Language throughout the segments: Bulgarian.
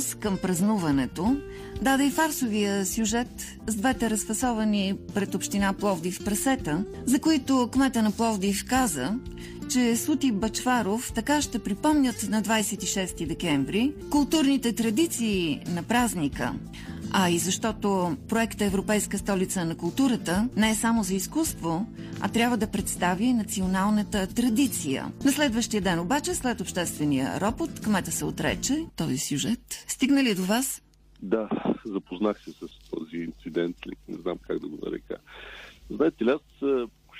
принос към празнуването даде и фарсовия сюжет с двете разфасовани пред община Пловдив пресета, за които кмета на Пловдив каза, че Сути Бачваров така ще припомнят на 26 декември културните традиции на празника, а и защото проектът Европейска столица на културата не е само за изкуство, а трябва да представи националната традиция. На следващия ден обаче, след обществения ропот, кмета се отрече този сюжет. Стигна ли до вас? Да, запознах се с този инцидент, не знам как да го нарека. Знаете ли, аз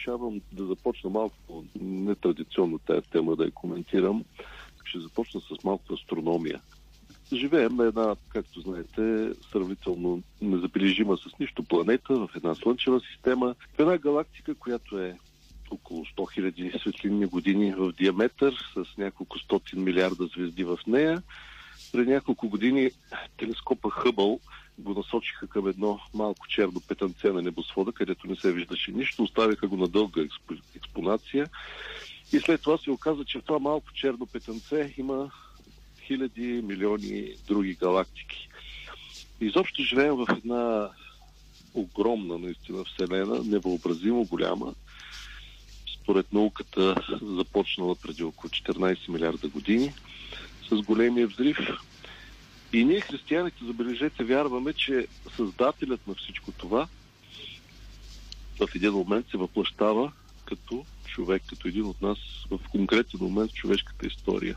изкушавам да започна малко нетрадиционно тази тема да я коментирам. Ще започна с малко астрономия. Живеем на една, както знаете, сравнително незабележима с нищо планета, в една слънчева система, в една галактика, която е около 100 000 светлинни години в диаметър, с няколко стотин милиарда звезди в нея. Преди няколко години телескопа Хъбъл го насочиха към едно малко черно петънце на небосвода, където не се виждаше нищо, оставиха го на дълга експонация и след това се оказа, че в това малко черно петънце има хиляди, милиони други галактики. Изобщо живеем в една огромна наистина вселена, невъобразимо голяма. Според науката започнала преди около 14 милиарда години с големия взрив. И ние, християните, забележете, вярваме, че Създателят на всичко това в един момент се въплащава като човек, като един от нас в конкретен момент в човешката история.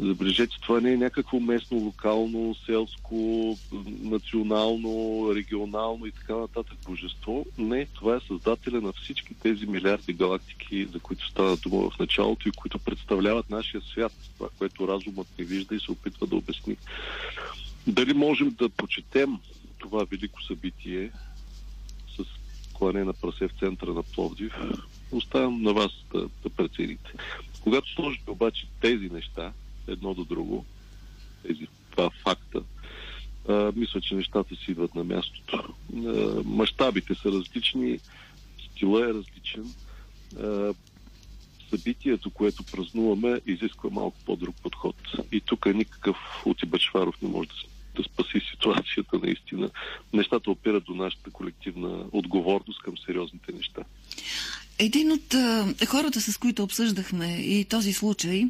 Забележете, това не е някакво местно, локално, селско, национално, регионално и така нататък божество. Не, това е създателя на всички тези милиарди галактики, за които стана дума в началото и които представляват нашия свят. Това, което разумът не вижда и се опитва да обясни. Дали можем да почетем това велико събитие с клане на прасе в центъра на Пловдив, оставям на вас да, да прецените. Когато сложите обаче тези неща, едно до друго, тези два факта, а, мисля, че нещата си идват на мястото. А, мащабите са различни, стила е различен. А, събитието, което празнуваме, изисква малко по-друг подход. И тук никакъв Ути Бачваров не може да, да спаси ситуацията наистина. Нещата опират до нашата колективна отговорност към сериозните неща. Един от а, хората, с които обсъждахме и този случай,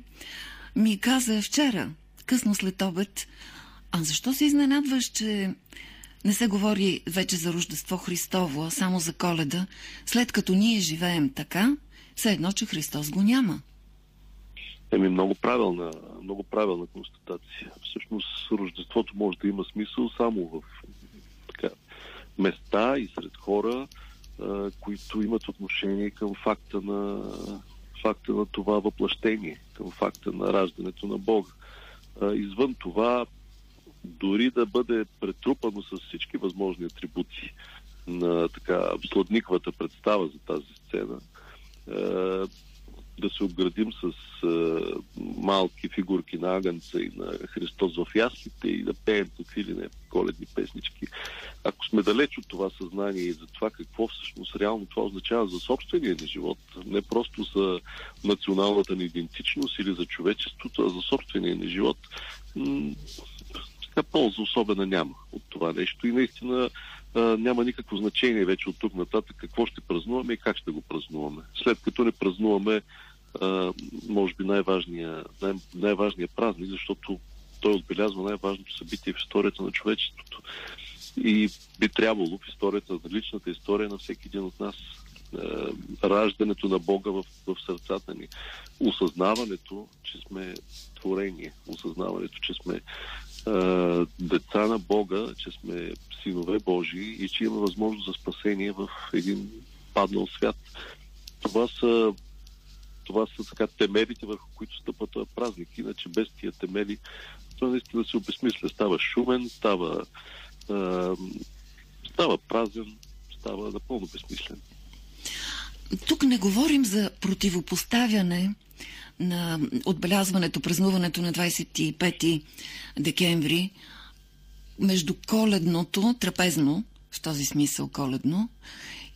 ми каза вчера, късно след обед, а защо се изненадваш, че не се говори вече за Рождество Христово, а само за коледа, след като ние живеем така, все едно, че Христос го няма? Еми, много правилна, много правилна констатация. Всъщност, Рождеството може да има смисъл само в така, места и сред хора, които имат отношение към факта на факта на това въплъщение, към факта на раждането на Бога. Извън това, дори да бъде претрупано с всички възможни атрибути на така сладниквата представа за тази сцена, да се обградим с а, малки фигурки на Агънца и на Христос в яслите и да пеем какви ли не коледни песнички. Ако сме далеч от това съзнание и за това какво всъщност реално това означава за собствения ни живот, не просто за националната ни идентичност или за човечеството, а за собствения ни живот, м- полза особена няма от това нещо и наистина няма никакво значение вече от тук нататък какво ще празнуваме и как ще го празнуваме. След като не празнуваме може би най-важния, най- най-важния празник, защото той отбелязва най-важното събитие в историята на човечеството. И би трябвало в историята, на личната история на всеки един от нас, раждането на Бога в, в сърцата ни, осъзнаването, че сме творение, осъзнаването, че сме а, деца на Бога, че сме синове Божии и че има възможност за спасение в един паднал свят. Това са това са така темелите, върху които стъпва този празник. Иначе без тия темели това наистина се обесмисля. Става шумен, става, е, става празен, става напълно безсмислен. Тук не говорим за противопоставяне на отбелязването, празнуването на 25 декември между коледното, трапезно, в този смисъл коледно,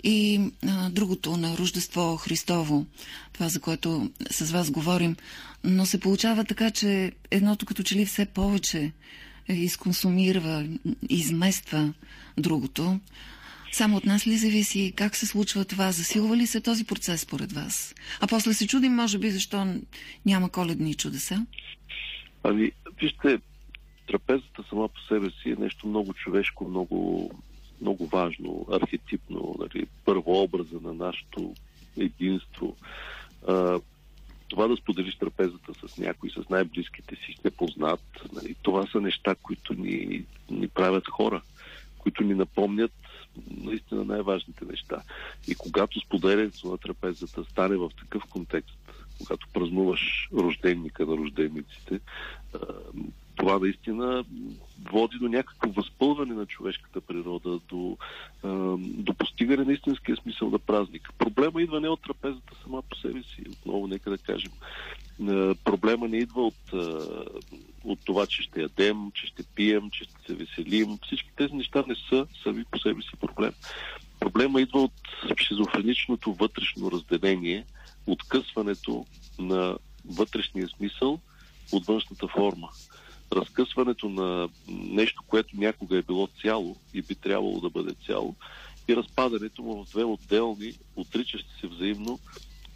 и а, другото на Рождество Христово, това за което с вас говорим. Но се получава така, че едното като че ли все повече изконсумирва, измества другото. Само от нас ли зависи как се случва това? Засилва ли се този процес според вас? А после се чудим, може би, защо няма коледни чудеса? Ами, вижте, трапезата сама по себе си е нещо много човешко, много, много важно, архетипно, нали, първообраза на нашето единство. А, това да споделиш трапезата с някой, с най-близките си, с непознат, нали, това са неща, които ни, ни правят хора, които ни напомнят наистина най-важните неща. И когато споделянето на трапезата стане в такъв контекст, когато празнуваш рожденника на рождениците, това наистина води до някакво възпълване на човешката природа, до, до постигане на истинския смисъл на празника. Проблема идва не от трапезата сама по себе си, отново нека да кажем. Проблема не идва от, от това, че ще ядем, че ще пием, че ще се веселим. Всички тези неща не са сами по себе си проблем. Проблема идва от шизофреничното вътрешно разделение, откъсването на вътрешния смисъл от външната форма разкъсването на нещо, което някога е било цяло и би трябвало да бъде цяло, и разпадането му в две отделни, отричащи се взаимно,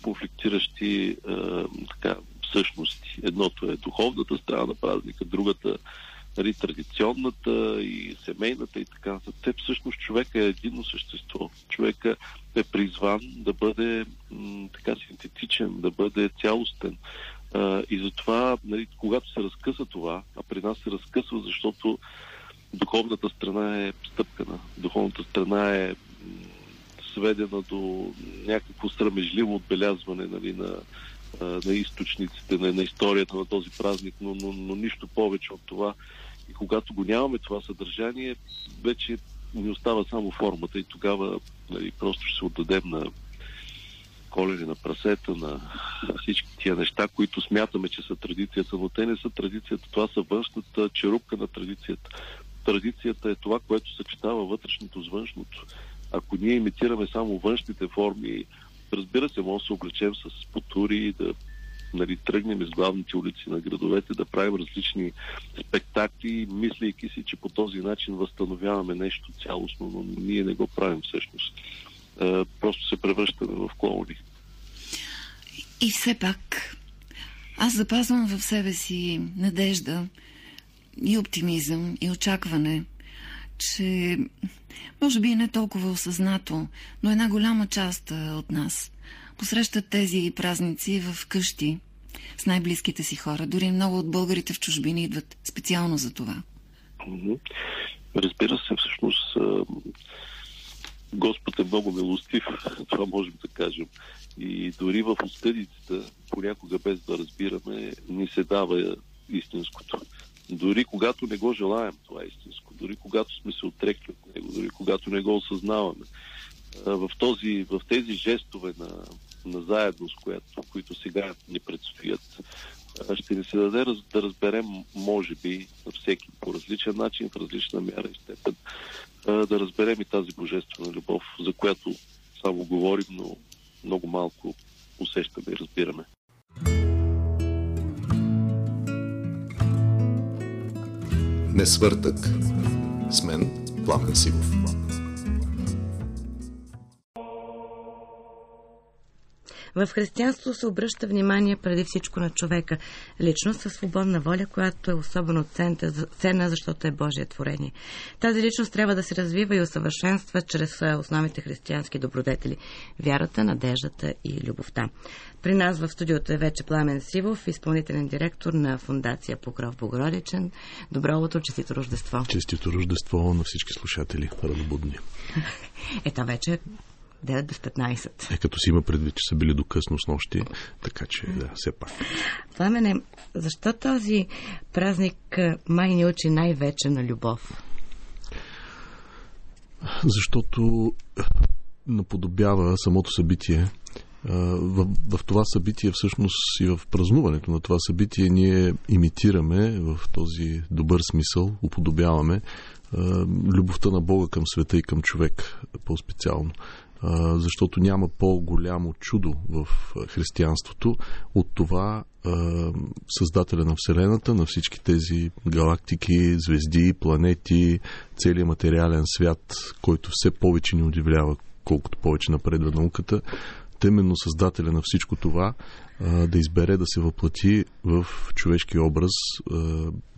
конфликтиращи е, така, същности. Едното е духовната страна на празника, другата нали, традиционната и семейната и така. За те всъщност човека е единно същество. Човека е призван да бъде м, така синтетичен, да бъде цялостен, и затова, нали, когато се разкъса това, а при нас се разкъсва, защото духовната страна е стъпкана. Духовната страна е сведена до някакво срамежливо отбелязване нали, на, на източниците, на, на историята на този празник, но, но, но нищо повече от това. И когато го нямаме това съдържание, вече ни остава само формата и тогава нали, просто ще се отдадем на коледи на прасета, на всички тия неща, които смятаме, че са традицията, но те не са традицията. Това са външната черупка на традицията. Традицията е това, което съчетава вътрешното с външното. Ако ние имитираме само външните форми, разбира се, може да се облечем с потури, да нали, тръгнем из главните улици на градовете, да правим различни спектакли, мислейки си, че по този начин възстановяваме нещо цялостно, но ние не го правим всъщност. Е, просто се превръщаме в клоуни. И все пак, аз запазвам в себе си надежда и оптимизъм и очакване, че може би не толкова осъзнато, но една голяма част от нас посрещат тези празници в къщи с най-близките си хора. Дори много от българите в чужбини идват специално за това. Разбира се, всъщност Господ е много милостив, това можем да кажем. И дори в остъдицата, понякога без да разбираме, ни се дава истинското. Дори когато не го желаем, това истинско. Дори когато сме се отрекли от него, дори когато не го осъзнаваме. В, този, в тези жестове на, на заедност, която, които сега ни предстоят, ще ни се даде да разберем, може би, всеки по различен начин, в различна мяра и степен, да разберем и тази божествена любов, за която само говорим, но много малко усещаме и разбираме. Не свъртък. С мен Пламен Сивов. В християнството се обръща внимание преди всичко на човека. Личност със свободна воля, която е особено ценна, защото е Божие творение. Тази личност трябва да се развива и усъвършенства чрез основните християнски добродетели – вярата, надеждата и любовта. При нас в студиото е вече Пламен Сивов, изпълнителен директор на Фундация Покров Богородичен. Добро утро, честито Рождество. Честито Рождество на всички слушатели, радобудни. Ето вече 9 без 15. Е, като си има предвид, че са били до късно с нощи, така че да, все пак. Пламене, защо този празник май ни учи най-вече на любов? Защото наподобява самото събитие. В, в това събитие, всъщност и в празнуването на това събитие, ние имитираме в този добър смисъл, уподобяваме любовта на Бога към света и към човек по-специално. Защото няма по-голямо чудо в християнството от това Създателя на Вселената, на всички тези галактики, звезди, планети, целият материален свят, който все повече ни удивлява, колкото повече напредва науката, именно Създателя на всичко това да избере да се въплати в човешки образ,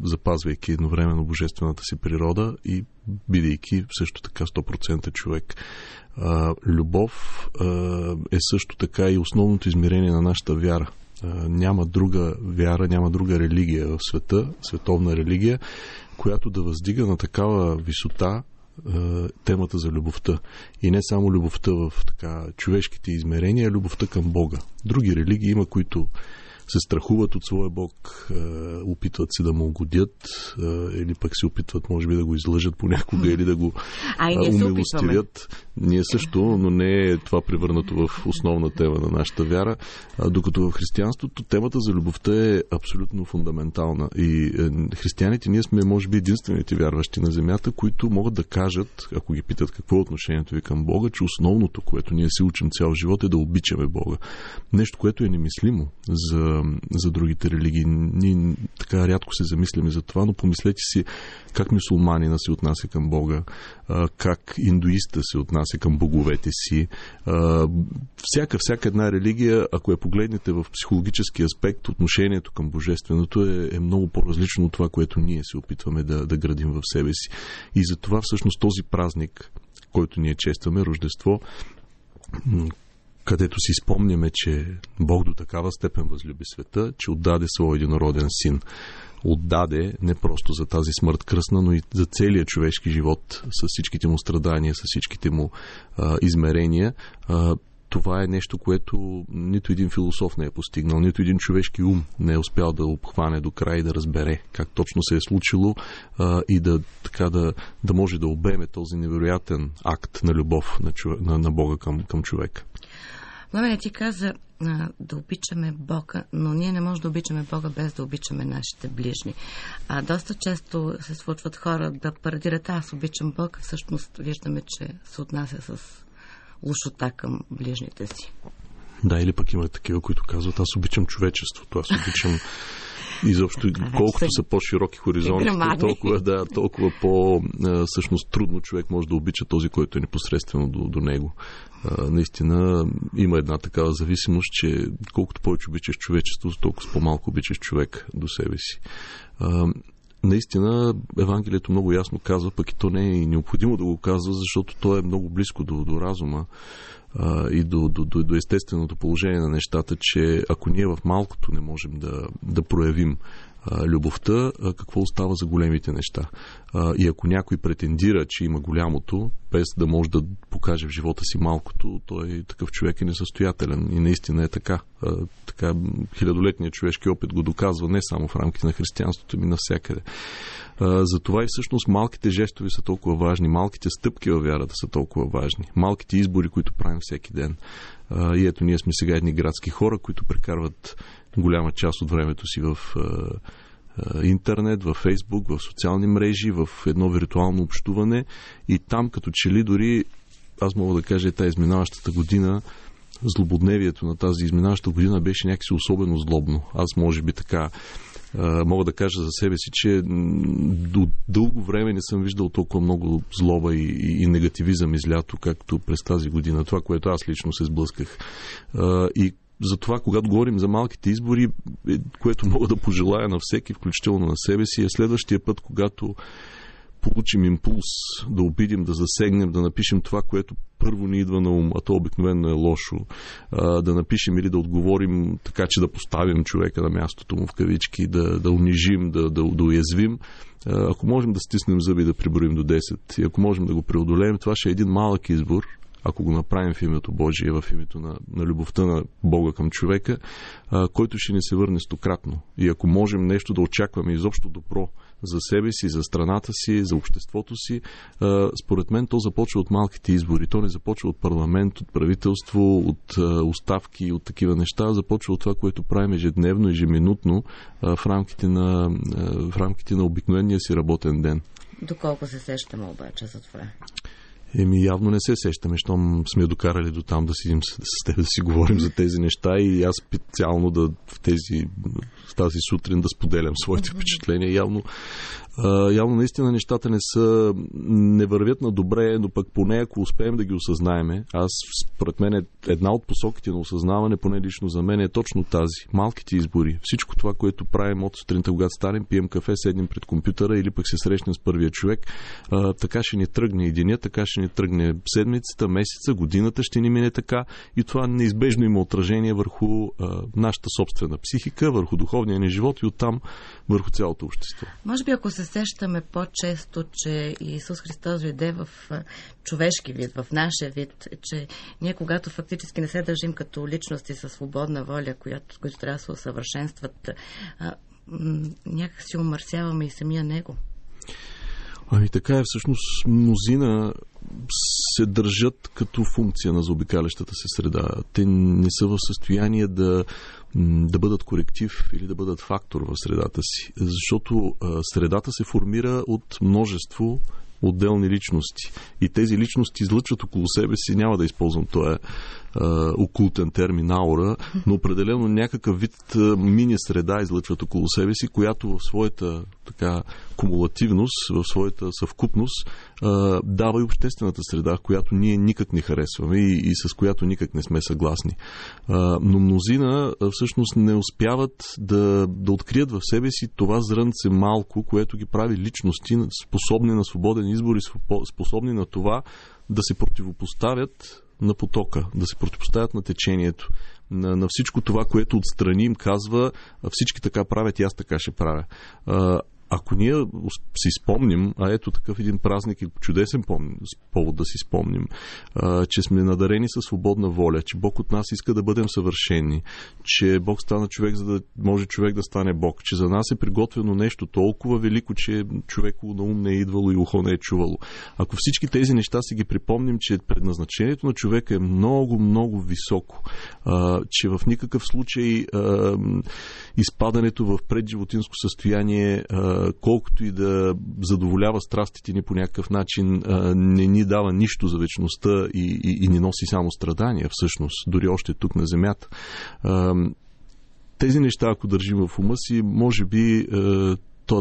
запазвайки едновременно божествената си природа и бидейки също така 100% човек. Любов е също така и основното измерение на нашата вяра. Няма друга вяра, няма друга религия в света, световна религия, която да въздига на такава висота темата за любовта. И не само любовта в така човешките измерения, а любовта към Бога. Други религии има, които се страхуват от своя Бог, опитват се да му угодят или пък се опитват, може би, да го излъжат понякога или да го а, ние умилостивят. Ние също, но не е това превърнато в основна тема на нашата вяра. Докато в християнството темата за любовта е абсолютно фундаментална. И е, християните, ние сме, може би, единствените вярващи на земята, които могат да кажат, ако ги питат какво е отношението ви към Бога, че основното, което ние се учим цял живот е да обичаме Бога. Нещо, което е немислимо за за, другите религии. Ние така рядко се замисляме за това, но помислете си как мусулманина се отнася към Бога, как индуиста се отнася към боговете си. Всяка, всяка една религия, ако я погледнете в психологически аспект, отношението към божественото е, е много по-различно от това, което ние се опитваме да, да градим в себе си. И затова всъщност този празник, който ние честваме, Рождество, където си спомняме, че Бог до такава степен възлюби света, че отдаде своя единороден син. Отдаде не просто за тази смърт кръсна, но и за целия човешки живот, с всичките му страдания, с всичките му а, измерения. А, това е нещо, което нито един философ не е постигнал, нито един човешки ум не е успял да обхване до край и да разбере как точно се е случило а, и да, така, да, да може да обеме този невероятен акт на любов на, на, на Бога към, към човека. Пламене ти каза а, да обичаме Бога, но ние не можем да обичаме Бога без да обичаме нашите ближни. А доста често се случват хора да парадират аз обичам Бога, всъщност виждаме, че се отнася с лошота към ближните си. Да, или пък има такива, които казват, аз обичам човечеството, аз обичам изобщо, колкото са по-широки хоризонтите, толкова, да, толкова по всъщност трудно човек може да обича този, който е непосредствено до, до него. А, наистина има една такава зависимост, че колкото повече обичаш човечеството, толкова по-малко обичаш човек до себе си. А, наистина Евангелието много ясно казва, пък и то не е необходимо да го казва, защото то е много близко до, до разума а, и до, до, до, до естественото положение на нещата, че ако ние в малкото не можем да, да проявим любовта, какво остава за големите неща. И ако някой претендира, че има голямото, без да може да покаже в живота си малкото, той такъв човек е несъстоятелен. И наистина е така. така хилядолетният човешки опит го доказва не само в рамките на християнството, ми навсякъде. Затова и всъщност малките жестове са толкова важни, малките стъпки във вярата са толкова важни, малките избори, които правим всеки ден. И ето ние сме сега едни градски хора, които прекарват голяма част от времето си в интернет, в Фейсбук, в социални мрежи, в едно виртуално общуване и там като че ли дори аз мога да кажа тази изминаващата година злободневието на тази изминаваща година беше някакси особено злобно. Аз може би така мога да кажа за себе си, че до дълго време не съм виждал толкова много злоба и, и, и негативизъм излято, както през тази година. Това, което аз лично се сблъсках. И затова, когато говорим за малките избори, е, което мога да пожелая на всеки, включително на себе си, е следващия път, когато получим импулс да обидим, да засегнем, да напишем това, което първо ни идва на ум, а то обикновено е лошо, да напишем или да отговорим така, че да поставим човека на мястото му в кавички, да, да унижим, да, да, да уязвим. Ако можем да стиснем зъби да приброим до 10 и ако можем да го преодолеем, това ще е един малък избор, ако го направим в името Божие, в името на, на любовта на Бога към човека, а, който ще ни се върне стократно. И ако можем нещо да очакваме изобщо добро за себе си, за страната си, за обществото си, а, според мен то започва от малките избори. То не започва от парламент, от правителство, от а, оставки, от такива неща. Започва от това, което правим ежедневно, ежеминутно а, в, рамките на, а, в рамките на обикновения си работен ден. Доколко се сещаме обаче за това? Еми, явно не се сещаме, щом сме докарали до там да седим с, с теб да си говорим за тези неща и аз специално да в тези в тази сутрин да споделям своите впечатления. Явно явно наистина нещата не са, не вървят на добре, но пък поне ако успеем да ги осъзнаеме, аз според мен е една от посоките на осъзнаване, поне лично за мен е точно тази. Малките избори. Всичко това, което правим от сутринта, когато станем, пием кафе, седнем пред компютъра или пък се срещнем с първия човек, а, така ще ни тръгне и деня, така ще ни тръгне седмицата, месеца, годината ще ни мине така и това неизбежно има отражение върху а, нашата собствена психика, върху духовния ни живот и оттам върху цялото общество. Може би ако се сещаме по-често, че Исус Христос дойде в човешки вид, в нашия вид, че ние когато фактически не се държим като личности със свободна воля, която, които трябва да се усъвършенстват, някак си умърсяваме и самия Него. Ами така е, всъщност мнозина се държат като функция на заобикалящата се среда. Те не са в състояние да, да бъдат коректив или да бъдат фактор в средата си. Защото средата се формира от множество отделни личности. И тези личности излъчват около себе си, няма да използвам този окултен термин аура, но определено някакъв вид мини среда излъчват около себе си, която в своята така кумулативност, в своята съвкупност дава и обществената среда, която ние никак не харесваме и, и с която никак не сме съгласни. Но мнозина всъщност не успяват да, да открият в себе си това зрънце малко, което ги прави личности, способни на свободен избор и способни на това да се противопоставят на потока, да се противопоставят на течението, на, на всичко това, което отстрани им казва, всички така правят и аз така ще правя ако ние си спомним, а ето такъв един празник и чудесен повод да си спомним, че сме надарени със свободна воля, че Бог от нас иска да бъдем съвършени, че Бог стана човек, за да може човек да стане Бог, че за нас е приготвено нещо толкова велико, че човеко на ум не е идвало и ухо не е чувало. Ако всички тези неща си ги припомним, че предназначението на човека е много, много високо, че в никакъв случай изпадането в предживотинско състояние колкото и да задоволява страстите ни по някакъв начин, не ни дава нищо за вечността и, и, и ни носи само страдания, всъщност, дори още тук на Земята. Тези неща, ако държим в ума си, може би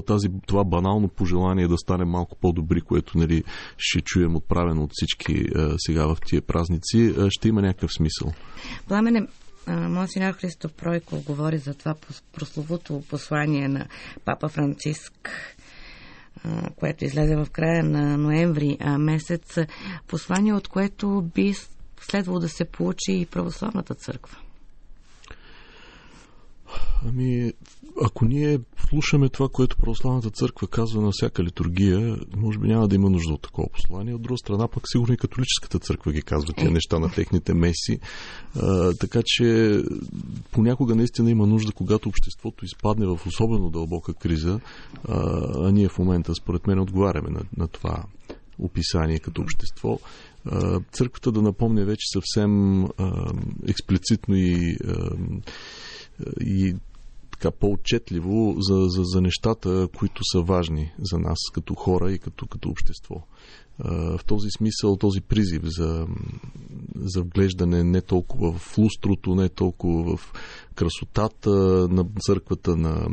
тази, това банално пожелание да стане малко по-добри, което нали, ще чуем отправено от всички сега в тия празници, ще има някакъв смисъл. Пламене, Монсеньор Христо Пройко говори за това прословото послание на Папа Франциск, което излезе в края на ноември месец, послание, от което би следвало да се получи и православната църква. Ами, ако ние слушаме това, което православната църква казва на всяка литургия, може би няма да има нужда от такова послание. От друга страна, пък сигурно и католическата църква ги казва тези неща на техните меси. А, така че понякога наистина има нужда, когато обществото изпадне в особено дълбока криза, а, а ние в момента, според мен, отговаряме на, на това описание като общество, църквата да напомня вече съвсем експлицитно и и така по-отчетливо за, за, за нещата, които са важни за нас като хора и като, като общество. В този смисъл, този призив за, за вглеждане не толкова в лустрото, не толкова в красотата на църквата, на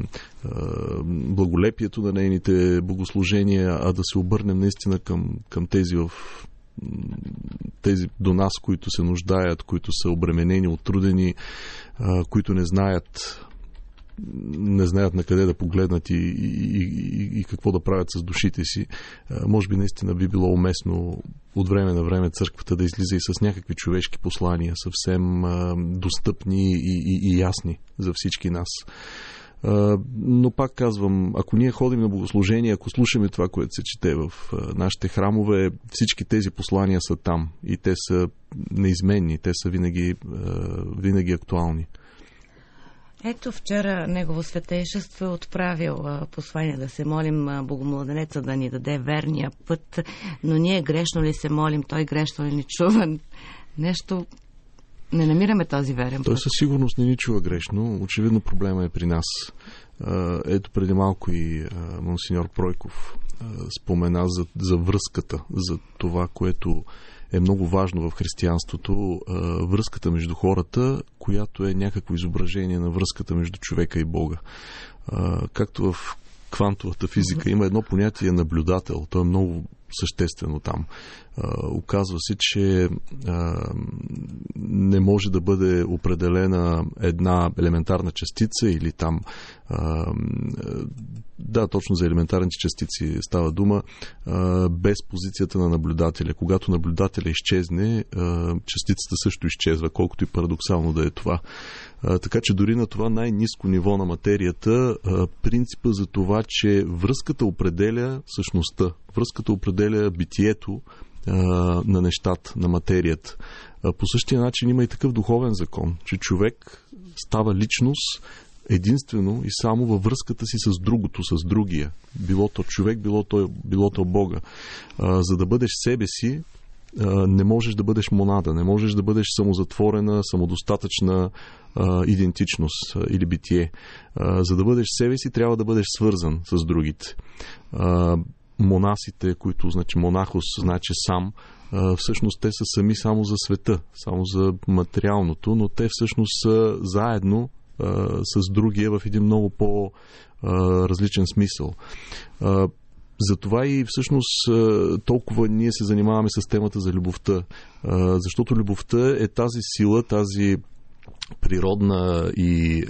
благолепието на нейните богослужения, а да се обърнем наистина към, към тези в тези до нас, които се нуждаят, които са обременени, отрудени, които не знаят не знаят на къде да погледнат и, и, и, и какво да правят с душите си. Може би наистина би било уместно от време на време църквата да излиза и с някакви човешки послания, съвсем достъпни и, и, и ясни за всички нас. Но пак казвам, ако ние ходим на богослужение, ако слушаме това, което се чете в нашите храмове, всички тези послания са там и те са неизменни, те са винаги, винаги актуални. Ето вчера Негово светейшество е отправил послание да се молим Богомладенеца да ни даде верния път, но ние грешно ли се молим, той грешно ли ни чува? Нещо не намираме този верен път. Той със сигурност не ни чува грешно. Очевидно проблема е при нас. Ето преди малко и монсеньор Пройков спомена за, за връзката, за това, което е много важно в християнството, връзката между хората, която е някакво изображение на връзката между човека и Бога. Както в квантовата физика има едно понятие наблюдател. То е много съществено там. Оказва се, че не може да бъде определена една елементарна частица или там да, точно за елементарните частици става дума, без позицията на наблюдателя. Когато наблюдателя изчезне, частицата също изчезва, колкото и парадоксално да е това. Така че дори на това най-низко ниво на материята, принципа за това, че връзката определя същността, връзката определя битието на нещата, на материята. По същия начин има и такъв духовен закон, че човек става личност единствено и само във връзката си с другото, с другия. Било то човек, било то, било то Бога. За да бъдеш себе си, не можеш да бъдеш монада, не можеш да бъдеш самозатворена, самодостатъчна идентичност или битие. За да бъдеш себе си, трябва да бъдеш свързан с другите. Монасите, които значи монахос, значи сам, всъщност те са сами само за света, само за материалното, но те всъщност са заедно с другия в един много по-различен смисъл. Затова и всъщност толкова ние се занимаваме с темата за любовта. Защото любовта е тази сила, тази природна и е,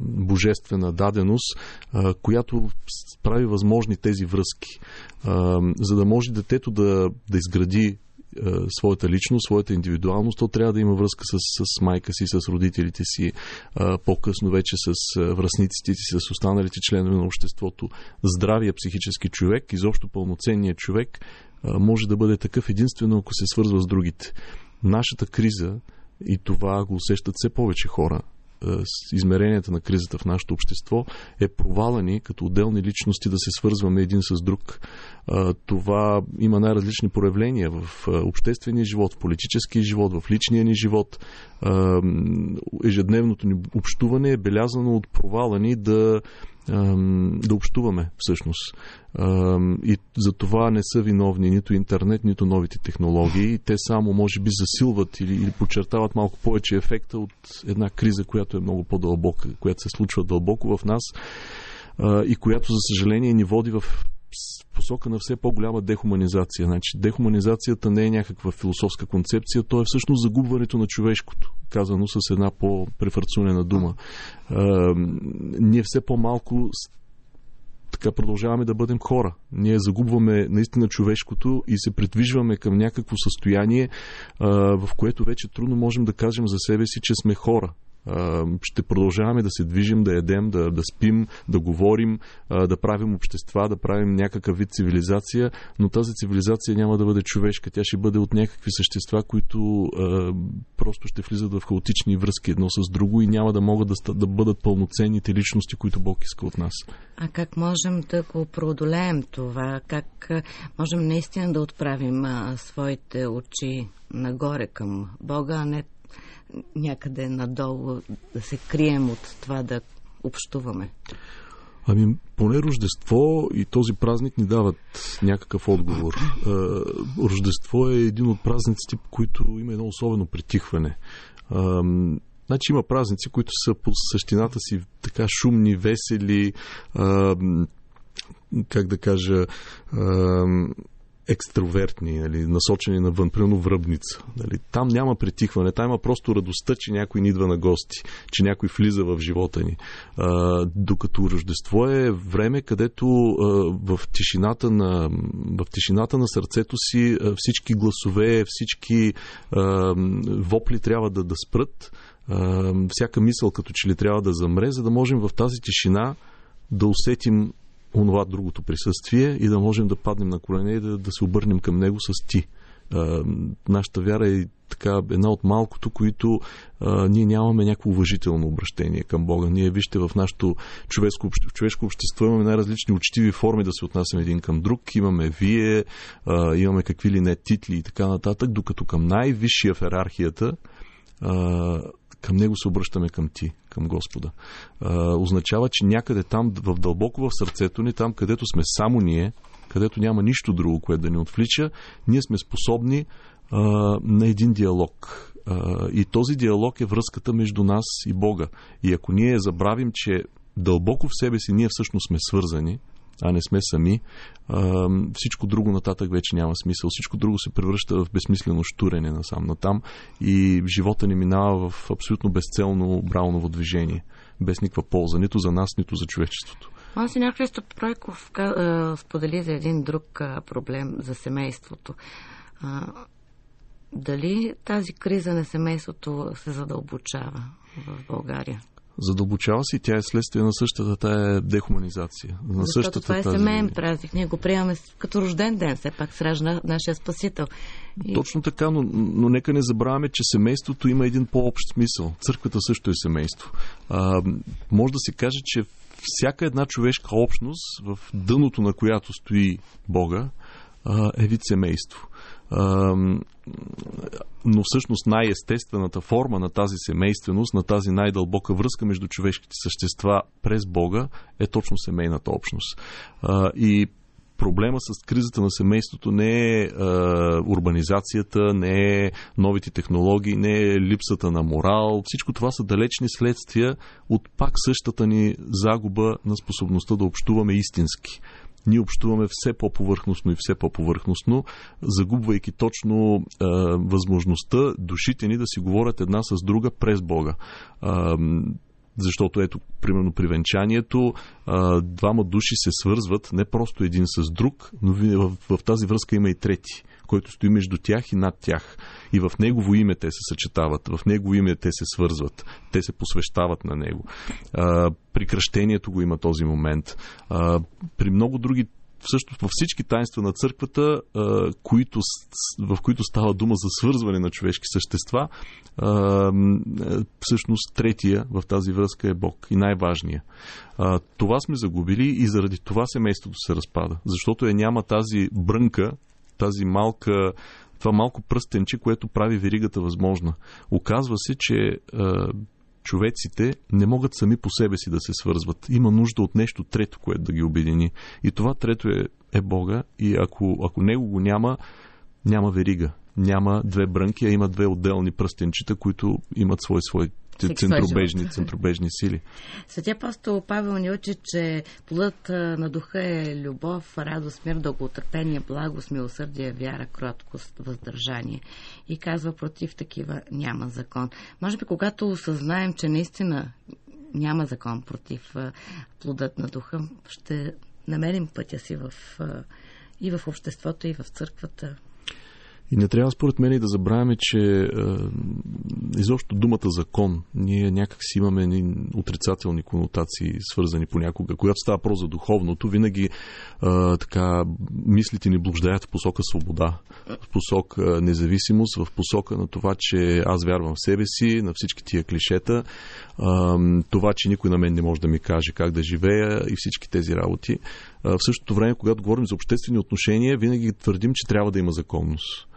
божествена даденост, е, която прави възможни тези връзки. Е, за да може детето да, да изгради е, своята личност, своята индивидуалност, то трябва да има връзка с, с майка си, с родителите си, е, по-късно вече с е, връзниците си, с останалите членове на обществото. Здравия психически човек, изобщо пълноценният човек, може да бъде такъв единствено, ако се свързва с другите. Нашата криза, и това го усещат все повече хора, с измеренията на кризата в нашето общество е провала ни като отделни личности да се свързваме един с друг. Това има най-различни проявления в обществения живот, в политическия живот, в личния ни живот. Ежедневното ни общуване е белязано от провала ни да да общуваме всъщност. И за това не са виновни нито интернет, нито новите технологии. Те само, може би, засилват или, или подчертават малко повече ефекта от една криза, която е много по-дълбока, която се случва дълбоко в нас и която, за съжаление, ни води в посока на все по-голяма дехуманизация. Значи, дехуманизацията не е някаква философска концепция, то е всъщност загубването на човешкото, казано с една по-префарцунена дума. А, ние все по-малко така продължаваме да бъдем хора. Ние загубваме наистина човешкото и се придвижваме към някакво състояние, а, в което вече трудно можем да кажем за себе си, че сме хора ще продължаваме да се движим, да ядем, да, да спим, да говорим, да правим общества, да правим някакъв вид цивилизация, но тази цивилизация няма да бъде човешка. Тя ще бъде от някакви същества, които просто ще влизат в хаотични връзки едно с друго и няма да могат да, да бъдат пълноценните личности, които Бог иска от нас. А как можем да го преодолеем това? Как можем наистина да отправим своите очи нагоре към Бога, а не някъде надолу, да се крием от това да общуваме? Ами, поне Рождество и този празник ни дават някакъв отговор. Рождество е един от празниците, които има едно особено притихване. Значи има празници, които са по същината си така шумни, весели, как да кажа, екстравертни, нали, насочени навън, примерно връбница. Нали. Там няма притихване, там има просто радостта, че някой ни идва на гости, че някой влиза в живота ни. А, докато Рождество е време, където а, в, тишината на, в тишината на сърцето си а, всички гласове, всички а, вопли трябва да, да спрат, а, всяка мисъл като че ли трябва да замре, за да можем в тази тишина да усетим онова другото присъствие и да можем да паднем на колене и да, да се обърнем към него с ти. Нашата вяра е така една от малкото, които а, ние нямаме някакво уважително обращение към Бога. Ние, вижте, в нашето човешко, човешко общество имаме най-различни учтиви форми да се отнасяме един към друг. Имаме вие, а, имаме какви ли не титли и така нататък, докато към най-висшия в иерархията а, към Него се обръщаме към Ти, към Господа. А, означава, че някъде там, в дълбоко в сърцето ни, там където сме само ние, където няма нищо друго, което да ни отвлича, ние сме способни а, на един диалог. А, и този диалог е връзката между нас и Бога. И ако ние забравим, че дълбоко в себе си ние всъщност сме свързани, а не сме сами, а, всичко друго нататък вече няма смисъл. Всичко друго се превръща в безсмислено штурене насам натам и живота ни минава в абсолютно безцелно брауново движение, без никаква полза, нито за нас, нито за човечеството. Монсеньор Христо Пройков сподели за един друг проблем за семейството. Дали тази криза на семейството се задълбочава в България? Задълбочава се и тя е следствие на същата тая дехуманизация. На Защото същата това е тази... семейен празник. Ние го приемаме като рожден ден, все пак сражда нашия спасител. И... Точно така, но, но нека не забравяме, че семейството има един по-общ смисъл. Църквата също е семейство. А, може да се каже, че всяка една човешка общност, в дъното на която стои Бога, е вид семейство но всъщност най-естествената форма на тази семейственост, на тази най-дълбока връзка между човешките същества през Бога е точно семейната общност. И проблема с кризата на семейството не е, е урбанизацията, не е новите технологии, не е липсата на морал. Всичко това са далечни следствия от пак същата ни загуба на способността да общуваме истински ние общуваме все по-повърхностно и все по-повърхностно, загубвайки точно а, възможността душите ни да си говорят една с друга през Бога. А, защото ето, примерно при венчанието, двама души се свързват не просто един с друг, но в, в, в тази връзка има и трети който стои между тях и над тях. И в Негово име те се съчетават, в Негово име те се свързват, те се посвещават на Него. А, при кръщението го има този момент. А, при много други всъщност във всички таинства на църквата, които, в които става дума за свързване на човешки същества, всъщност третия в тази връзка е Бог и най-важния. Това сме загубили и заради това семейството се разпада, защото е няма тази брънка, тази малка, това малко пръстенче, което прави веригата възможна. Оказва се, че човеците не могат сами по себе си да се свързват. Има нужда от нещо трето, което да ги обедини. И това трето е, е Бога. И ако, ако него го няма, няма верига. Няма две брънки, а има две отделни пръстенчета, които имат свой, свой центробежни, центробежни сили. Светя апостол Павел ни учи, че плът на духа е любов, радост, мир, дълготърпение, благост, милосърдие, вяра, кроткост, въздържание. И казва, против такива няма закон. Може би, когато осъзнаем, че наистина няма закон против плодът на духа, ще намерим пътя си в, и в обществото, и в църквата. И не трябва, според мен, и да забравяме, че е, изобщо думата закон, ние някак си имаме отрицателни конотации, свързани понякога. Когато става про за духовното, винаги е, така мислите ни блуждаят в посока свобода, в посока независимост, в посока на това, че аз вярвам в себе си, на всички тия клишета, е, това, че никой на мен не може да ми каже как да живея и всички тези работи. В същото време, когато говорим за обществени отношения, винаги твърдим, че трябва да има законност.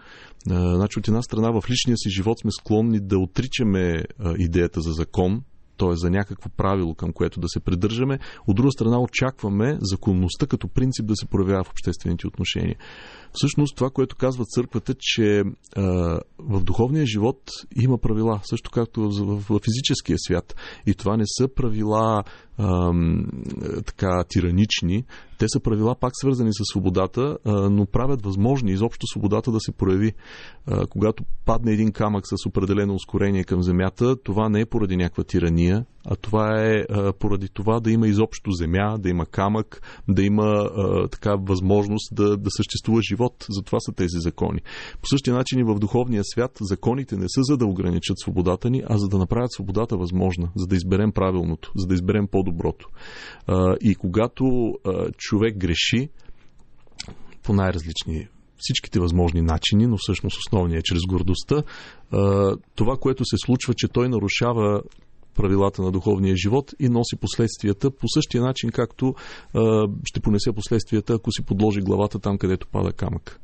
Значи, от една страна, в личния си живот сме склонни да отричаме идеята за закон, т.е. за някакво правило, към което да се придържаме. От друга страна, очакваме законността като принцип да се проявява в обществените отношения. Всъщност това, което казва църквата, че а, в духовния живот има правила, също както в, в, в физическия свят. И това не са правила а, така тиранични, те са правила пак свързани с свободата, но правят възможни изобщо свободата да се прояви. Когато падне един камък с определено ускорение към земята, това не е поради някаква тирания, а това е поради това да има изобщо земя, да има камък, да има така възможност да, да съществува живот. Затова са тези закони. По същия начин и в духовния свят законите не са за да ограничат свободата ни, а за да направят свободата възможна, за да изберем правилното, за да изберем по-доброто. И когато човек греши по най-различни всичките възможни начини, но всъщност основният е чрез гордостта. Това, което се случва, че той нарушава правилата на духовния живот и носи последствията по същия начин, както ще понесе последствията, ако си подложи главата там, където пада камък.